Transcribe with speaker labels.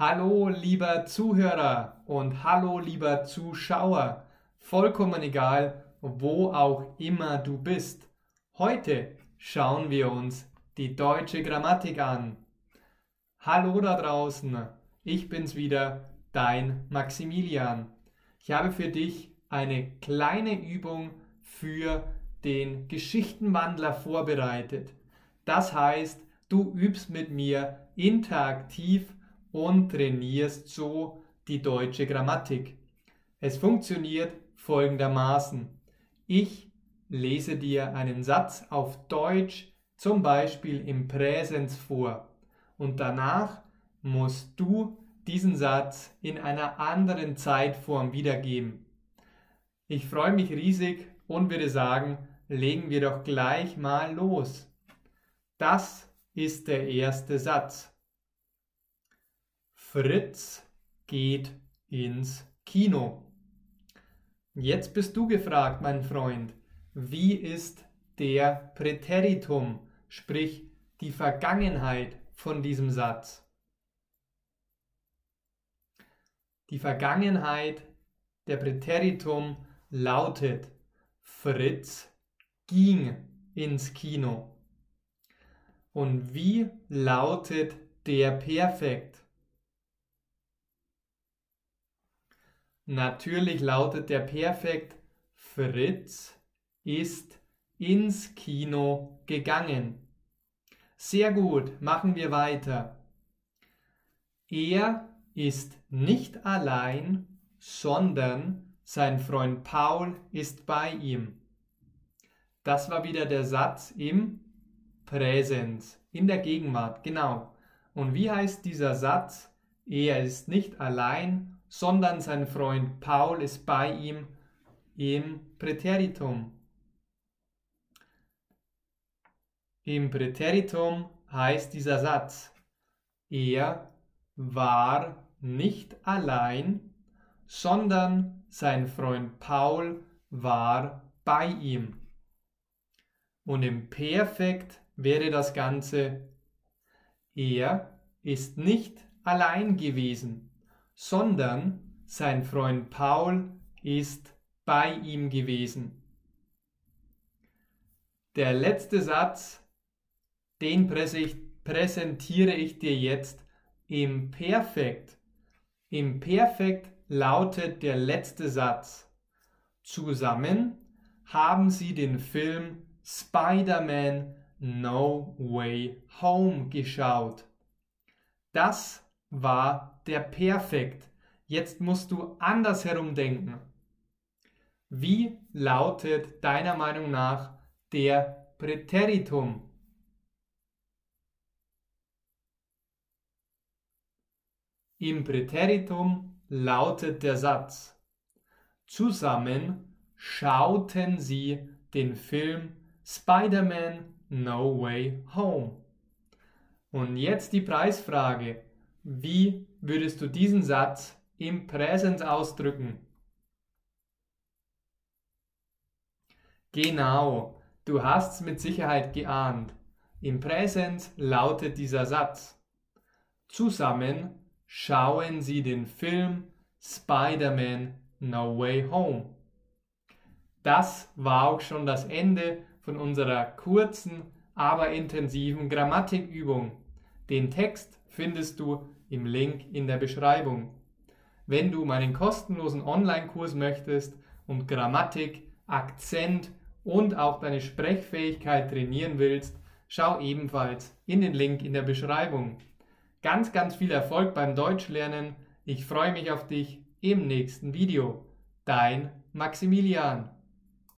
Speaker 1: Hallo lieber Zuhörer und hallo lieber Zuschauer. Vollkommen egal, wo auch immer du bist. Heute schauen wir uns die deutsche Grammatik an. Hallo da draußen, ich bin's wieder, dein Maximilian. Ich habe für dich eine kleine Übung für den Geschichtenwandler vorbereitet. Das heißt, du übst mit mir interaktiv und trainierst so die deutsche Grammatik. Es funktioniert folgendermaßen. Ich lese dir einen Satz auf Deutsch, zum Beispiel im Präsens vor, und danach musst du diesen Satz in einer anderen Zeitform wiedergeben. Ich freue mich riesig und würde sagen, legen wir doch gleich mal los. Das ist der erste Satz. Fritz geht ins Kino. Jetzt bist du gefragt, mein Freund. Wie ist der Präteritum, sprich die Vergangenheit von diesem Satz? Die Vergangenheit der Präteritum lautet Fritz ging ins Kino. Und wie lautet der Perfekt? Natürlich lautet der Perfekt Fritz ist ins Kino gegangen. Sehr gut, machen wir weiter. Er ist nicht allein, sondern sein Freund Paul ist bei ihm. Das war wieder der Satz im Präsens, in der Gegenwart, genau. Und wie heißt dieser Satz? Er ist nicht allein, sondern sein Freund Paul ist bei ihm im Präteritum. Im Präteritum heißt dieser Satz, er war nicht allein, sondern sein Freund Paul war bei ihm. Und im Perfekt wäre das Ganze, er ist nicht allein gewesen sondern sein Freund Paul ist bei ihm gewesen. Der letzte Satz, den präsentiere ich dir jetzt im Perfekt. Im Perfekt lautet der letzte Satz. Zusammen haben sie den Film Spider-Man No Way Home geschaut. Das war der Perfekt. Jetzt musst du andersherum denken. Wie lautet deiner Meinung nach der Präteritum? Im Präteritum lautet der Satz. Zusammen schauten sie den Film Spider-Man No Way Home. Und jetzt die Preisfrage. Wie würdest du diesen Satz im Präsens ausdrücken? Genau, du hast es mit Sicherheit geahnt. Im Präsens lautet dieser Satz. Zusammen schauen sie den Film Spider-Man No Way Home. Das war auch schon das Ende von unserer kurzen, aber intensiven Grammatikübung. Den Text findest du im Link in der Beschreibung. Wenn du meinen kostenlosen Online-Kurs möchtest und Grammatik, Akzent und auch deine Sprechfähigkeit trainieren willst, schau ebenfalls in den Link in der Beschreibung. Ganz, ganz viel Erfolg beim Deutschlernen. Ich freue mich auf dich im nächsten Video. Dein Maximilian.